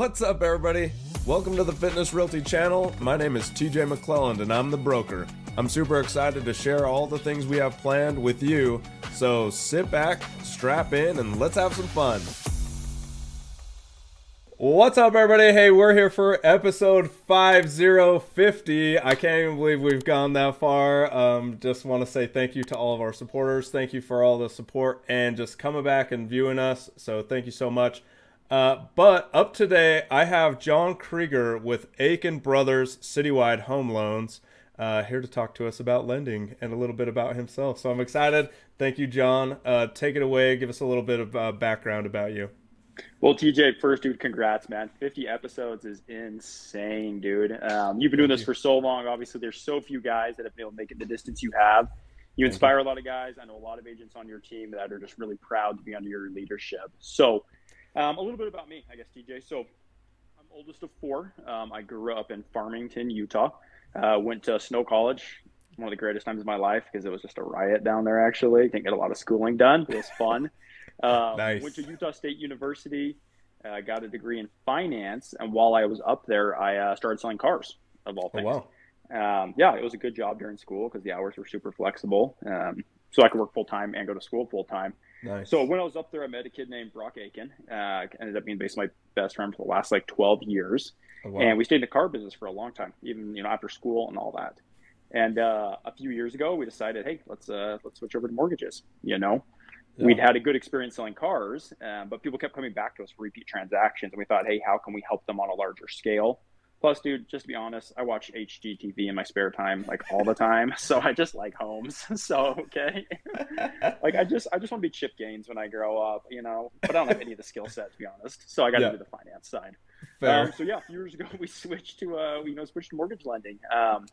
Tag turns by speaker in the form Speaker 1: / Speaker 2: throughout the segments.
Speaker 1: What's up, everybody? Welcome to the Fitness Realty channel. My name is TJ McClelland, and I'm the broker. I'm super excited to share all the things we have planned with you. So sit back, strap in, and let's have some fun. What's up, everybody? Hey, we're here for episode 5050. I can't even believe we've gone that far. Um, just want to say thank you to all of our supporters. Thank you for all the support and just coming back and viewing us. So, thank you so much. Uh, but up today, I have John Krieger with Aiken Brothers Citywide Home Loans uh, here to talk to us about lending and a little bit about himself. So, I'm excited. Thank you, John. Uh, take it away. Give us a little bit of uh, background about you.
Speaker 2: Well, TJ, first, dude, congrats, man. 50 episodes is insane, dude. Um, you've been doing this for so long. Obviously, there's so few guys that have been able to make it the distance you have. You inspire a lot of guys. I know a lot of agents on your team that are just really proud to be under your leadership. So, um, a little bit about me, I guess, TJ. So, I'm oldest of four. Um, I grew up in Farmington, Utah. Uh, went to Snow College, one of the greatest times of my life because it was just a riot down there, actually. Didn't get a lot of schooling done. It was fun. Um, nice. Went to Utah State University. Uh, got a degree in finance, and while I was up there, I uh, started selling cars of all things. Oh, wow. Um, yeah, it was a good job during school because the hours were super flexible, um, so I could work full time and go to school full time. Nice. So when I was up there, I met a kid named Brock Aiken. Uh, ended up being basically my best friend for the last like 12 years, oh, wow. and we stayed in the car business for a long time, even you know after school and all that. And uh, a few years ago, we decided, hey, let's uh, let's switch over to mortgages. You know, yeah. We'd had a good experience selling cars, uh, but people kept coming back to us for repeat transactions, and we thought, hey, how can we help them on a larger scale? Plus, dude, just to be honest, I watch HGTV in my spare time like all the time, so I just like homes. So okay, like I just I just want to be Chip Gaines when I grow up, you know. But I don't have any of the skill set to be honest, so I got to yeah. do the finance side. Um, so yeah, a few years ago we switched to uh, you know switched to mortgage lending. Um,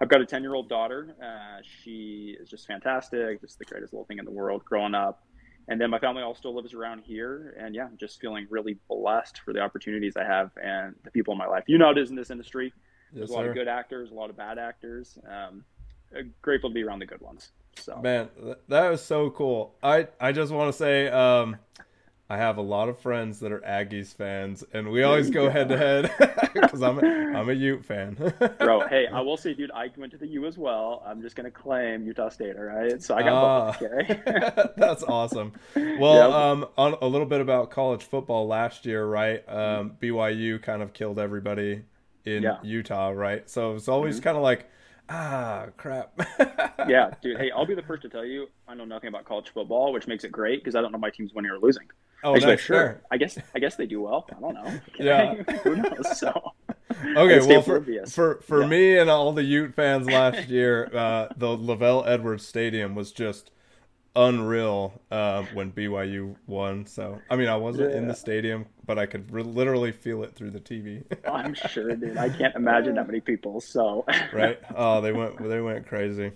Speaker 2: I've got a ten year old daughter. Uh, she is just fantastic, just the greatest little thing in the world. Growing up, and then my family all still lives around here. And yeah just feeling really blessed for the opportunities i have and the people in my life. You know it is in this industry. There's yes, a lot sir. of good actors a lot of bad actors. Um, uh, grateful to be around the good ones. So.
Speaker 1: Man that was so cool. I i just want to say um, I have a lot of friends that are Aggies fans, and we always go head to head because I'm a, I'm a Ute fan.
Speaker 2: Bro, hey, I will say, dude, I went to the U as well. I'm just gonna claim Utah State, all right? So I got uh, both.
Speaker 1: Okay, that's awesome. Well, yep. um, on a little bit about college football last year, right? Um, BYU kind of killed everybody in yeah. Utah, right? So it's always mm-hmm. kind of like ah crap
Speaker 2: yeah dude hey i'll be the first to tell you i know nothing about college football which makes it great because i don't know my team's winning or losing
Speaker 1: Oh, Actually, sure.
Speaker 2: I guess I guess they do well. I don't know.
Speaker 1: Yeah.
Speaker 2: Who knows? So.
Speaker 1: Okay, well, for, for for yeah. me and all the Ute fans last year, uh, the LaVell Edwards Stadium was just unreal uh, when BYU won. So, I mean, I wasn't yeah. in the stadium, but I could re- literally feel it through the TV.
Speaker 2: I'm sure, dude. I can't imagine that many people. So,
Speaker 1: right? Oh, they went they went crazy.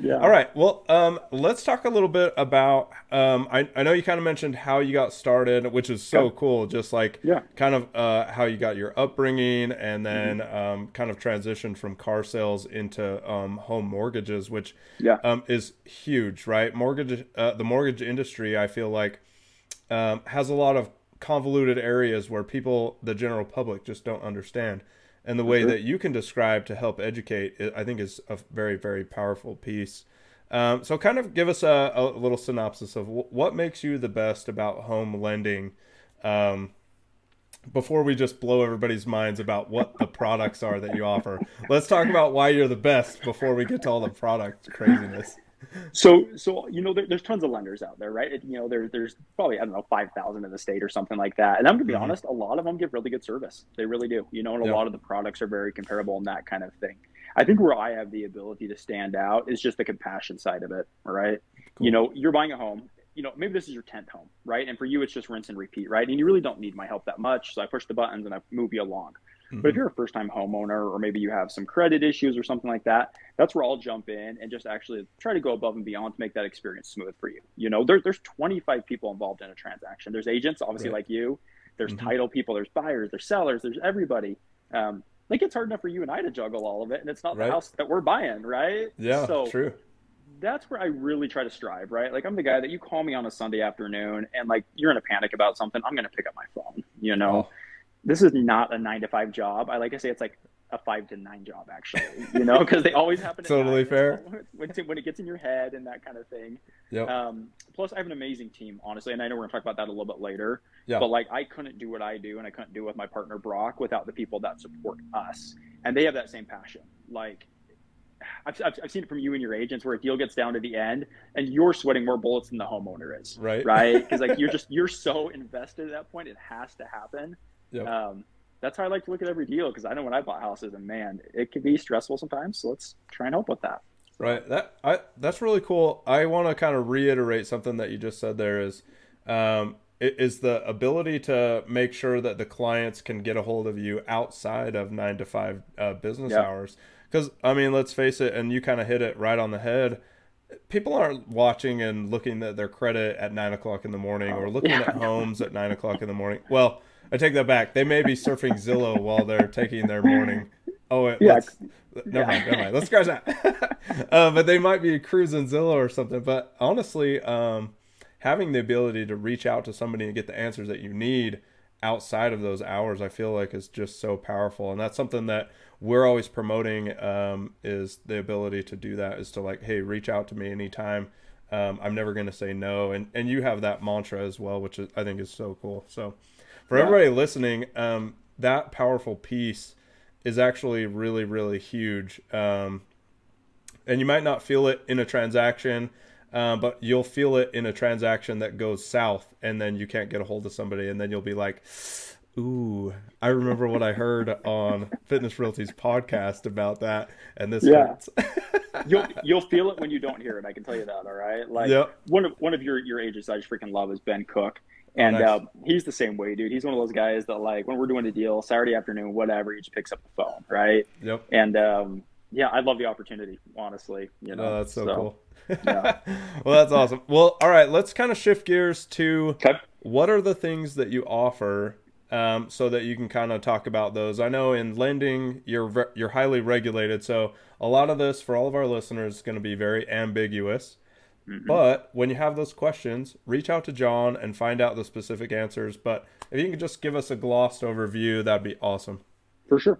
Speaker 1: Yeah. All right. Well, um, let's talk a little bit about. Um, I, I know you kind of mentioned how you got started, which is so yeah. cool. Just like yeah. kind of uh, how you got your upbringing, and then mm-hmm. um, kind of transitioned from car sales into um, home mortgages, which yeah. um, is huge, right? Mortgage, uh, the mortgage industry, I feel like, um, has a lot of convoluted areas where people, the general public, just don't understand and the way that you can describe to help educate i think is a very very powerful piece. Um, so kind of give us a, a, little synopsis of w- what makes you the best about home lending um, before we just blow everybody's minds about what the products are that you offer. Let's talk about why you're the best before we get to all the product craziness
Speaker 2: so, so you know, there, there's tons of lenders out there, right? you know, there, there's probably I don't know five thousand in the state or something like that. And I'm gonna be mm-hmm. honest, a lot of them give really good service. They really do. You know, and a lot of the products are very comparable and that kind of thing. I think where I have the ability to stand out is just the compassion side of it, right? Cool. You know, you're buying a home. You know, maybe this is your tenth home, right? And for you, it's just rinse and repeat, right? And you really don't need my help that much. So I push the buttons and I move you along. Mm-hmm. But if mm-hmm. you're a first time homeowner or maybe you have some credit issues or something like that, that's where I'll jump in and just actually try to go above and beyond to make that experience smooth for you. You know, there, there's 25 people involved in a transaction. There's agents, obviously, right. like you. There's mm-hmm. title people, there's buyers, there's sellers, there's everybody. Um, like it's hard enough for you and I to juggle all of it, and it's not right. the house that we're buying, right?
Speaker 1: Yeah, so true.
Speaker 2: That's where I really try to strive, right? Like I'm the guy that you call me on a Sunday afternoon, and like you're in a panic about something, I'm gonna pick up my phone, you know. Oh this is not a nine to five job. I like to say it's like a five to nine job actually, you know, because they always happen.
Speaker 1: totally fair.
Speaker 2: When, when it gets in your head and that kind of thing.
Speaker 1: Yeah.
Speaker 2: Um, plus, I have an amazing team, honestly, and I know we're gonna talk about that a little bit later. Yeah. But like, I couldn't do what I do, and I couldn't do with my partner Brock without the people that support us, and they have that same passion. Like, I've, I've, I've, seen it from you and your agents where a deal gets down to the end and you're sweating more bullets than the homeowner is.
Speaker 1: Right.
Speaker 2: Right. Because like you're just, you're so invested at that point. It has to happen.
Speaker 1: Yep.
Speaker 2: Um, that's how I like to look at every deal because I know when I bought houses and man, it can be stressful sometimes. So let's try and help with that.
Speaker 1: Right. That I that's really cool. I want to kind of reiterate something that you just said there is um is the ability to make sure that the clients can get a hold of you outside of 9 to 5 uh, business yeah. hours cuz I mean, let's face it and you kind of hit it right on the head people aren't watching and looking at their credit at nine o'clock in the morning or looking yeah. at homes at nine o'clock in the morning. Well, I take that back. They may be surfing Zillow while they're taking their morning. Oh, wait, yeah. Never yeah. mind. Never mind. Let's scratch that. uh, but they might be cruising Zillow or something. But honestly, um, having the ability to reach out to somebody and get the answers that you need outside of those hours, I feel like is just so powerful. And that's something that we're always promoting um, is the ability to do that. Is to like, hey, reach out to me anytime. Um, I'm never going to say no. And and you have that mantra as well, which is, I think is so cool. So for yeah. everybody listening, um, that powerful piece is actually really, really huge. Um, and you might not feel it in a transaction, uh, but you'll feel it in a transaction that goes south, and then you can't get a hold of somebody, and then you'll be like, "Ooh, I remember what I heard on Fitness Realty's podcast about that," and this yeah.
Speaker 2: you'll you'll feel it when you don't hear it. I can tell you that. All right, like yep. one of one of your your agents I just freaking love is Ben Cook. And nice. uh, he's the same way, dude. He's one of those guys that, like, when we're doing a deal, Saturday afternoon, whatever, he just picks up the phone, right?
Speaker 1: Yep.
Speaker 2: And um, yeah, I love the opportunity, honestly. You know,
Speaker 1: oh, that's so, so cool. yeah. well, that's awesome. Well, all right, let's kind of shift gears to okay. what are the things that you offer um, so that you can kind of talk about those. I know in lending you're you're highly regulated, so a lot of this for all of our listeners is going to be very ambiguous. Mm-hmm. But when you have those questions, reach out to John and find out the specific answers. But if you can just give us a glossed overview, that'd be awesome.
Speaker 2: For sure.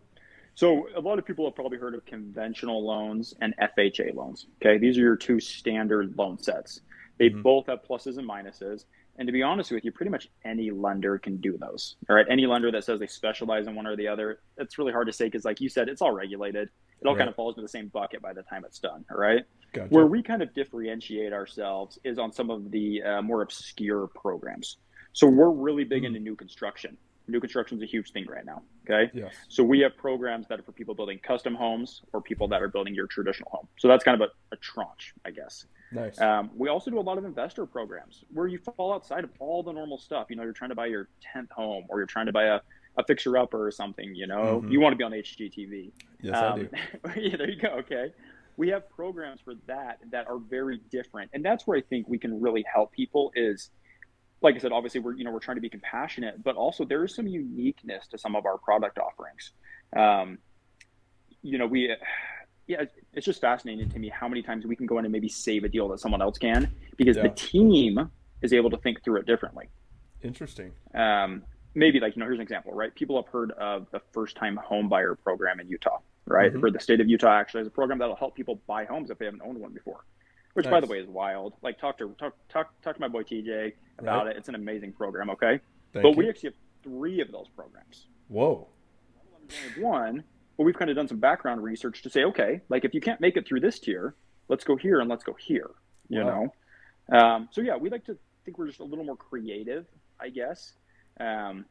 Speaker 2: So a lot of people have probably heard of conventional loans and FHA loans. Okay, these are your two standard loan sets. They mm-hmm. both have pluses and minuses. And to be honest with you, pretty much any lender can do those. All right, any lender that says they specialize in one or the other, it's really hard to say because, like you said, it's all regulated. It all right. kind of falls into the same bucket by the time it's done. All right. Gotcha. Where we kind of differentiate ourselves is on some of the uh, more obscure programs. So we're really big mm-hmm. into new construction. New construction is a huge thing right now. Okay.
Speaker 1: Yes.
Speaker 2: So we have programs that are for people building custom homes or people that are building your traditional home. So that's kind of a, a tranche, I guess.
Speaker 1: Nice.
Speaker 2: Um, we also do a lot of investor programs where you fall outside of all the normal stuff. You know, you're trying to buy your 10th home or you're trying to buy a, a fixer upper or something, you know, mm-hmm. you want to be on HGTV.
Speaker 1: Yes, um, I do.
Speaker 2: yeah, there you go. Okay we have programs for that that are very different and that's where i think we can really help people is like i said obviously we're you know we're trying to be compassionate but also there is some uniqueness to some of our product offerings um, you know we yeah it's just fascinating to me how many times we can go in and maybe save a deal that someone else can because yeah. the team is able to think through it differently
Speaker 1: interesting
Speaker 2: um, maybe like you know here's an example right people have heard of the first time home buyer program in utah right? Mm-hmm. For the state of Utah, actually, has a program that'll help people buy homes if they haven't owned one before. Which, nice. by the way, is wild. Like, talk to talk talk talk to my boy TJ about right. it. It's an amazing program. Okay, Thank but you. we actually have three of those programs.
Speaker 1: Whoa.
Speaker 2: One, but we've kind of done some background research to say, okay, like if you can't make it through this tier, let's go here and let's go here. You wow. know. Um, so yeah, we like to think we're just a little more creative, I guess. Um,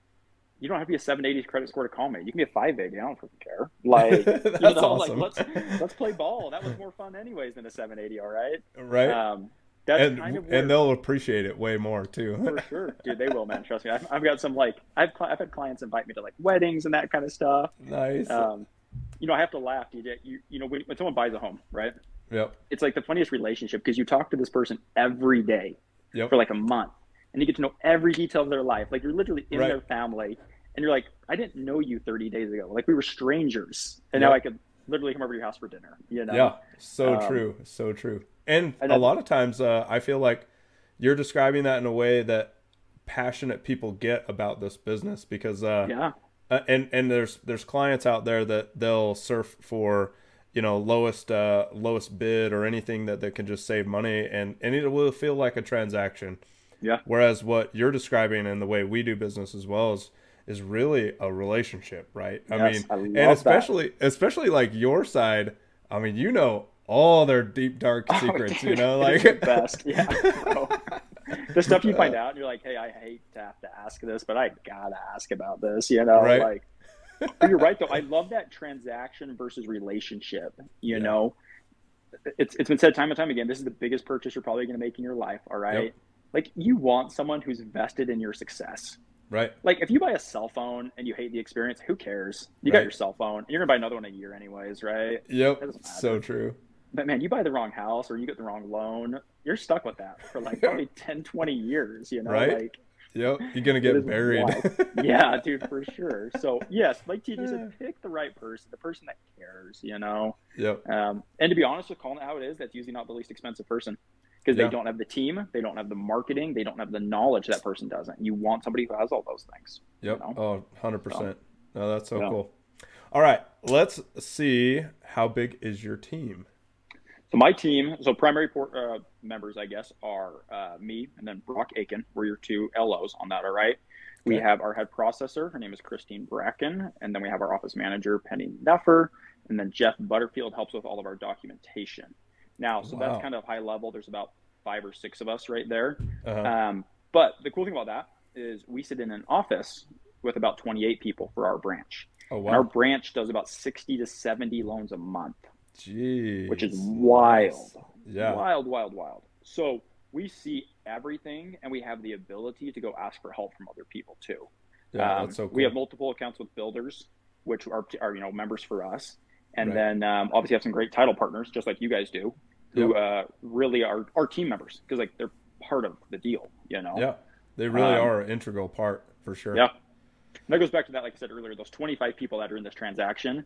Speaker 2: you don't have to be a 780 credit score to call me. You can be a 580. I don't freaking care. Like, That's you know, awesome. like let's let's play ball. That was more fun anyways than a 780. All right.
Speaker 1: Right. Um, that's and, kind of and they'll appreciate it way more too.
Speaker 2: For sure, dude. They will, man. Trust me. I've, I've got some like I've I've had clients invite me to like weddings and that kind of stuff.
Speaker 1: Nice.
Speaker 2: Um, you know, I have to laugh, TJ. You you know when, when someone buys a home, right?
Speaker 1: Yep.
Speaker 2: It's like the funniest relationship because you talk to this person every day
Speaker 1: yep.
Speaker 2: for like a month, and you get to know every detail of their life. Like you're literally in right. their family, and you're like, I didn't know you 30 days ago. Like we were strangers, and yep. now I could literally come over to your house for dinner. You know?
Speaker 1: Yeah, so um, true, so true. And, and a lot of times, uh, I feel like you're describing that in a way that passionate people get about this business because, uh,
Speaker 2: yeah,
Speaker 1: uh, and and there's there's clients out there that they'll surf for you know lowest uh, lowest bid or anything that that can just save money and and it will feel like a transaction.
Speaker 2: Yeah.
Speaker 1: Whereas what you're describing and the way we do business as well is is really a relationship, right?
Speaker 2: Yes,
Speaker 1: I mean,
Speaker 2: I
Speaker 1: and especially that. especially like your side. I mean, you know all their deep dark oh, secrets. Oh, dude, you know, like
Speaker 2: best. Yeah. the stuff you find uh, out, and you're like, hey, I hate to have to ask this, but I gotta ask about this. You know, right. like. you're right though. I love that transaction versus relationship. You yeah. know, it's it's been said time and time again. This is the biggest purchase you're probably going to make in your life. All right, yep. Like you want someone who's vested in your success.
Speaker 1: Right.
Speaker 2: Like if you buy a cell phone and you hate the experience, who cares? You right. got your cell phone. You're gonna buy another one a year anyways, right?
Speaker 1: Yep. So true.
Speaker 2: But man, you buy the wrong house or you get the wrong loan, you're stuck with that for like probably 10, 20 years, you know?
Speaker 1: Right.
Speaker 2: Like
Speaker 1: Yep. You're gonna get buried.
Speaker 2: yeah, dude, for sure. So yes, like TJ said, pick the right person, the person that cares, you know?
Speaker 1: Yep.
Speaker 2: Um, and to be honest with calling it how it is, that's usually not the least expensive person because yeah. they don't have the team, they don't have the marketing, they don't have the knowledge that person doesn't. You want somebody who has all those things.
Speaker 1: Yep. You know? Oh, 100%. So, no, that's so yeah. cool. All right, let's see how big is your team?
Speaker 2: So my team, so primary uh, members, I guess, are uh, me and then Brock Aiken. We're your two LOs on that. All right. Okay. We have our head processor. Her name is Christine Bracken, and then we have our office manager Penny Neffer, and then Jeff Butterfield helps with all of our documentation. Now, so wow. that's kind of high level. There's about five or six of us right there. Uh-huh. Um, but the cool thing about that is we sit in an office with about 28 people for our branch.
Speaker 1: Oh, wow.
Speaker 2: And our branch does about 60 to 70 loans a month.
Speaker 1: Jeez.
Speaker 2: Which is wild.
Speaker 1: Yeah.
Speaker 2: Wild, wild, wild. So we see everything and we have the ability to go ask for help from other people too.
Speaker 1: Yeah, um, that's so cool.
Speaker 2: We have multiple accounts with builders, which are, are you know members for us. And right. then um, obviously have some great title partners, just like you guys do, who yep. uh, really are our team members because like they're part of the deal. You know.
Speaker 1: Yeah, they really um, are an integral part for sure.
Speaker 2: Yeah. And that goes back to that, like I said earlier, those 25 people that are in this transaction.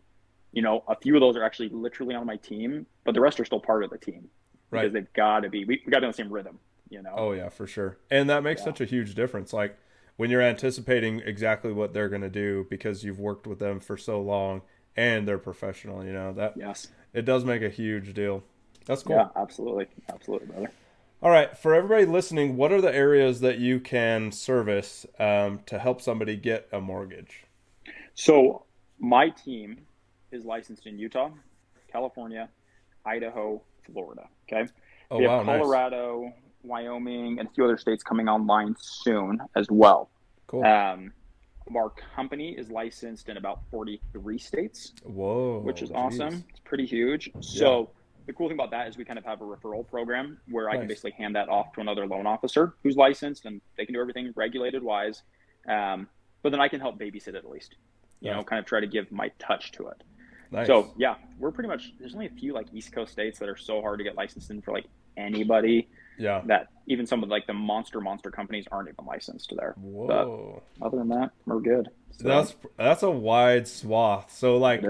Speaker 2: You know, a few of those are actually literally on my team, but the rest are still part of the team
Speaker 1: right.
Speaker 2: because they've got to be. We, we got to be on the same rhythm. You know.
Speaker 1: Oh yeah, for sure, and that makes yeah. such a huge difference. Like when you're anticipating exactly what they're going to do because you've worked with them for so long and they're professional. You know that.
Speaker 2: Yes.
Speaker 1: It does make a huge deal. That's cool.
Speaker 2: Yeah, absolutely, absolutely, brother.
Speaker 1: All right, for everybody listening, what are the areas that you can service um, to help somebody get a mortgage?
Speaker 2: So, my team is licensed in Utah, California, Idaho, Florida. Okay.
Speaker 1: Oh,
Speaker 2: we
Speaker 1: have
Speaker 2: wow, Colorado, nice. Wyoming, and a few other states coming online soon as well.
Speaker 1: Cool.
Speaker 2: Um, our company is licensed in about 43 states.
Speaker 1: Whoa.
Speaker 2: Which is geez. awesome. It's pretty huge. So yeah. The cool thing about that is we kind of have a referral program where nice. I can basically hand that off to another loan officer who's licensed and they can do everything regulated wise. Um, but then I can help babysit it at least. You know, kind of try to give my touch to it.
Speaker 1: Nice.
Speaker 2: So yeah, we're pretty much there's only a few like East Coast states that are so hard to get licensed in for like anybody.
Speaker 1: Yeah.
Speaker 2: That even some of like the monster monster companies aren't even licensed there.
Speaker 1: Whoa.
Speaker 2: But other than that, we're good.
Speaker 1: So, that's that's a wide swath. So like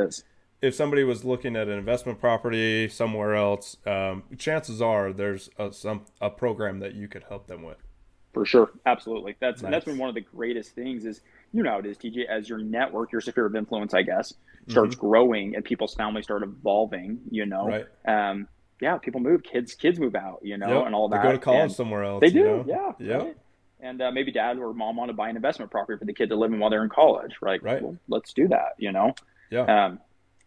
Speaker 1: if somebody was looking at an investment property somewhere else, um, chances are there's a, some a program that you could help them with.
Speaker 2: For sure, absolutely. That's nice. that's been one of the greatest things. Is you know how it is, TJ. As your network, your sphere of influence, I guess, starts mm-hmm. growing and people's families start evolving. You know,
Speaker 1: right.
Speaker 2: um, yeah, people move, kids kids move out, you know, yep. and all that.
Speaker 1: They go to college and somewhere else.
Speaker 2: They do,
Speaker 1: know?
Speaker 2: yeah.
Speaker 1: Yeah.
Speaker 2: Right? And uh, maybe dad or mom want to buy an investment property for the kid to live in while they're in college, right?
Speaker 1: Right.
Speaker 2: Well, let's do that, you know.
Speaker 1: Yeah.
Speaker 2: Um,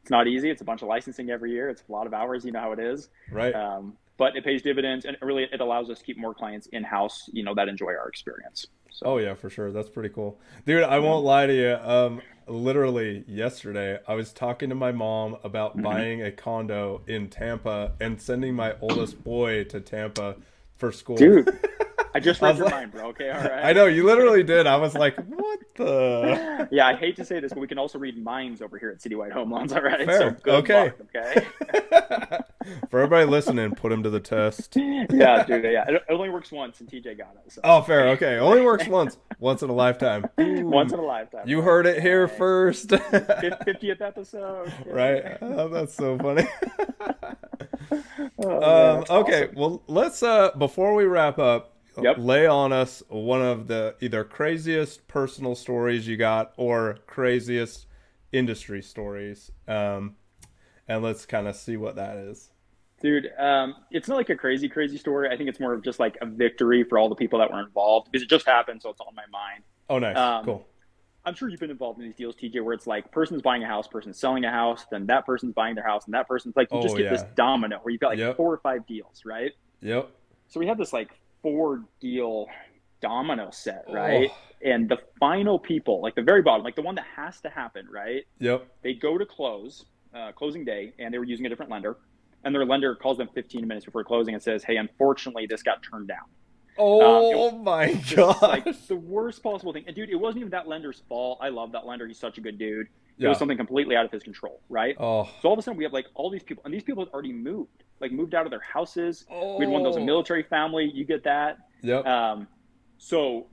Speaker 2: it's not easy. It's a bunch of licensing every year. It's a lot of hours. You know how it is.
Speaker 1: Right.
Speaker 2: Um, but it pays dividends, and really it allows us to keep more clients in house. You know that enjoy our experience.
Speaker 1: So. Oh yeah, for sure. That's pretty cool, dude. I won't lie to you. Um, literally yesterday, I was talking to my mom about mm-hmm. buying a condo in Tampa and sending my oldest boy to Tampa for school.
Speaker 2: Dude, I just read I your like, mind, bro. Okay, all right.
Speaker 1: I know you literally did. I was like, what the?
Speaker 2: Yeah, I hate to say this, but we can also read minds over here at Citywide Home Loans. All right.
Speaker 1: Fair.
Speaker 2: So
Speaker 1: okay.
Speaker 2: Luck, okay.
Speaker 1: For everybody listening, put him to the test.
Speaker 2: Yeah, dude. Yeah, it only works once, and TJ got it. So.
Speaker 1: Oh, fair. Okay, only works once. Once in a lifetime.
Speaker 2: Once in a lifetime.
Speaker 1: You heard it here first.
Speaker 2: Fiftieth episode.
Speaker 1: Right. Oh, that's so funny. Oh, um, okay. Awesome. Well, let's. Uh, before we wrap up, yep. lay on us one of the either craziest personal stories you got or craziest industry stories. Um, and let's kind of see what that is.
Speaker 2: Dude, um, it's not like a crazy, crazy story. I think it's more of just like a victory for all the people that were involved because it just happened, so it's on my mind.
Speaker 1: Oh, nice, um, cool.
Speaker 2: I'm sure you've been involved in these deals, TJ, where it's like person's buying a house, person's selling a house, then that person's buying their house, and that person's like you oh, just get yeah. this domino where you've got like yep. four or five deals, right?
Speaker 1: Yep.
Speaker 2: So we have this like four deal domino set, right? Oh. And the final people, like the very bottom, like the one that has to happen, right?
Speaker 1: Yep.
Speaker 2: They go to close, uh, closing day, and they were using a different lender, and their lender calls them 15 minutes before closing and says, "Hey, unfortunately, this got turned down."
Speaker 1: Oh um, my god!
Speaker 2: Like the worst possible thing. And dude, it wasn't even that lender's fault. I love that lender. He's such a good dude. It was something completely out of his control, right?
Speaker 1: Oh.
Speaker 2: So all of a sudden we have like all these people, and these people had already moved, like moved out of their houses. Oh. We had one that was a military family. You get that.
Speaker 1: Yep.
Speaker 2: Um, so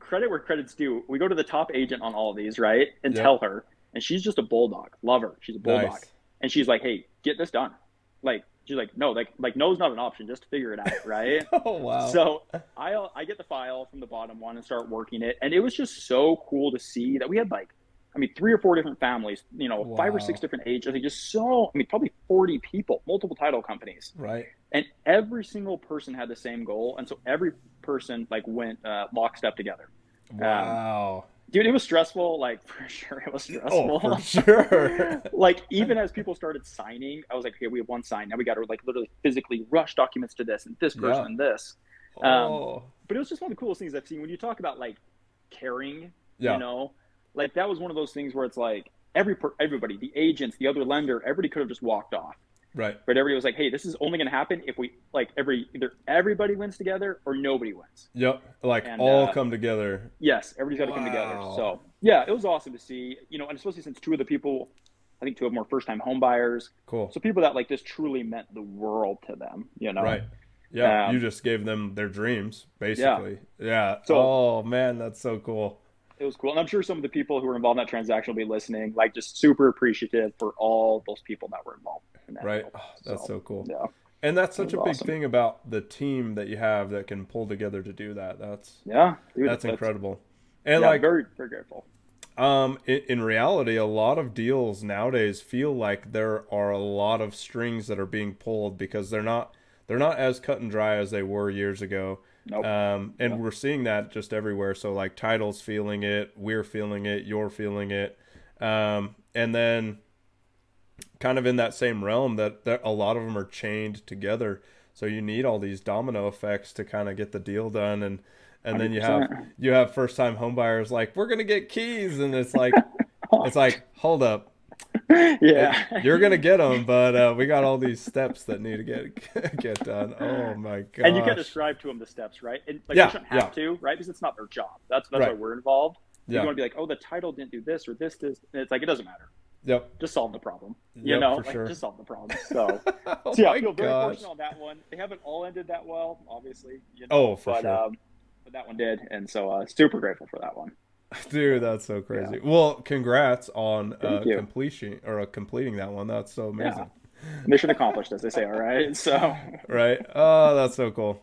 Speaker 2: credit where credit's due. We go to the top agent on all of these, right, and yep. tell her, and she's just a bulldog. Love her. She's a bulldog, nice. and she's like, "Hey, get this done." Like she's like, no, like like no's not an option. Just figure it out, right?
Speaker 1: oh wow.
Speaker 2: So I I get the file from the bottom one and start working it, and it was just so cool to see that we had like, I mean, three or four different families, you know, wow. five or six different ages. I think just so, I mean, probably forty people, multiple title companies,
Speaker 1: right?
Speaker 2: And every single person had the same goal, and so every person like went uh, lockstep together.
Speaker 1: Wow. Um,
Speaker 2: dude, it was stressful. Like for sure, it was
Speaker 1: stressful. Oh, for sure.
Speaker 2: like even as people started signing, I was like, okay, we have one sign. Now we got to like literally physically rush documents to this and this person yeah. and this. Um, oh. but it was just one of the coolest things I've seen when you talk about like caring. Yeah. You know, like that was one of those things where it's like every everybody, the agents, the other lender, everybody could have just walked off.
Speaker 1: Right.
Speaker 2: But everybody was like, "Hey, this is only going to happen if we like every either everybody wins together or nobody wins."
Speaker 1: Yep. Like and, all uh, come together.
Speaker 2: Yes, everybody's got to wow. come together. So yeah, it was awesome to see. You know, and especially since two of the people, I think two of them were first time homebuyers.
Speaker 1: Cool.
Speaker 2: So people that like this truly meant the world to them. You know.
Speaker 1: Right. Yeah. Um, you just gave them their dreams, basically. Yeah. yeah. So, oh man, that's so cool
Speaker 2: it was cool. And I'm sure some of the people who were involved in that transaction will be listening, like just super appreciative for all those people that were involved
Speaker 1: right. Oh, that's so, so, cool.
Speaker 2: Yeah.
Speaker 1: And that's such a big awesome. thing about the team that you have that can pull together to do that. That's
Speaker 2: yeah
Speaker 1: dude, that's, that's, incredible. And yeah, like
Speaker 2: very very grateful.
Speaker 1: um in, in reality a lot of deals nowadays feel like there are a lot of strings that are being pulled because they're not they're not as cut and dry as they were years ago
Speaker 2: Nope.
Speaker 1: Um, and we're seeing that just everywhere. So like titles feeling it, we're feeling it, you're feeling it. Um, and then kind of in that same realm that, that a lot of them are chained together. So you need all these domino effects to kind of get the deal done and and then you have you have first time homebuyers like we're gonna get keys and it's like it's like hold up
Speaker 2: yeah
Speaker 1: you're gonna get them but uh, we got all these steps that need to get get done oh my god
Speaker 2: and you can describe to them the steps right and like yeah, shouldn't have yeah. to right because it's not their job that's that's right. why we're involved yeah. you want to be like oh the title didn't do this or this this and it's like it doesn't matter
Speaker 1: Yep.
Speaker 2: Just solve the problem. You yep, know, like, sure. just solve the problem. So, oh so yeah, I feel very gosh. fortunate on that one. They haven't all ended that well, obviously. You know,
Speaker 1: oh, for
Speaker 2: but,
Speaker 1: sure. Um,
Speaker 2: but that one did, and so uh, super grateful for that one.
Speaker 1: Dude, that's so crazy. Yeah. Well, congrats on uh, completion or uh, completing that one. That's so amazing.
Speaker 2: Yeah. Mission accomplished, as they say. All right, so
Speaker 1: right. Oh, that's so cool.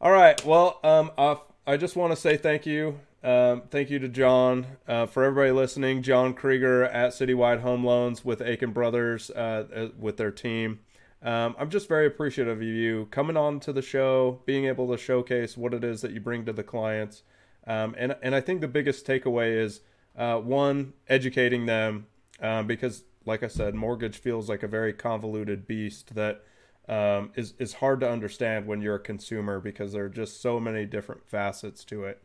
Speaker 1: All right. Well, um, I, I just want to say thank you um, thank you to John. Uh, for everybody listening, John Krieger at Citywide Home Loans with Aiken Brothers uh, uh, with their team. Um, I'm just very appreciative of you coming on to the show, being able to showcase what it is that you bring to the clients. Um, and, and I think the biggest takeaway is uh, one, educating them um, because, like I said, mortgage feels like a very convoluted beast that um, is is hard to understand when you're a consumer because there are just so many different facets to it.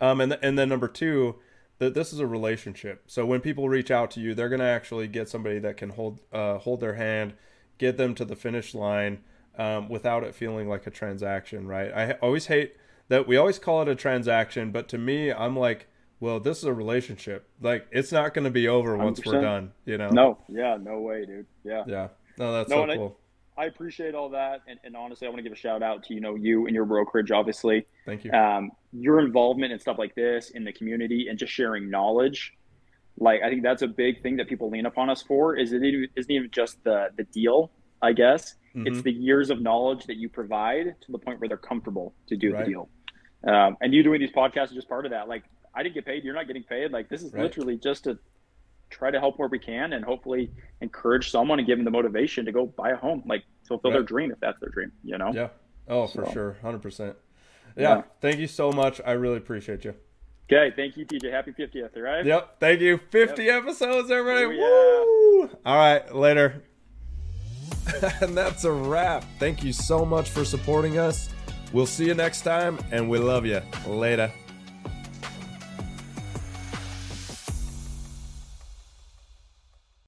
Speaker 1: Um, and and then number two, that this is a relationship. So when people reach out to you, they're going to actually get somebody that can hold uh, hold their hand, get them to the finish line um, without it feeling like a transaction. Right? I always hate that we always call it a transaction, but to me, I'm like, well, this is a relationship. Like it's not going to be over once we are done. You know?
Speaker 2: No. Yeah. No way, dude. Yeah.
Speaker 1: Yeah. No, that's no, so cool.
Speaker 2: I appreciate all that, and, and, honestly, I want to give a shout out to you know you and your brokerage, obviously.
Speaker 1: Thank you.
Speaker 2: Um, your involvement in stuff like this in the community and just sharing knowledge, like I think that's a big thing that people lean upon us for. Is it isn't even just the the deal I guess. Mm-hmm. It's the years of knowledge that you provide to the point where they're comfortable to do right. the deal. Um, and you doing these podcasts is just part of that. Like, I didn't get paid. You're not getting paid. Like, this is right. literally just to try to help where we can and hopefully encourage someone and give them the motivation to go buy a home, like fulfill right. their dream if that's their dream, you know?
Speaker 1: Yeah. Oh, for sure. 100%. Yeah, yeah. Thank you so much. I really appreciate you.
Speaker 2: Okay. Thank you, TJ. Happy 50th, all right?
Speaker 1: Yep. Thank you. 50 yep. episodes, everybody. Oh, yeah. Woo! All right. Later. and that's a wrap. Thank you so much for supporting us. We'll see you next time, and we love you. Later.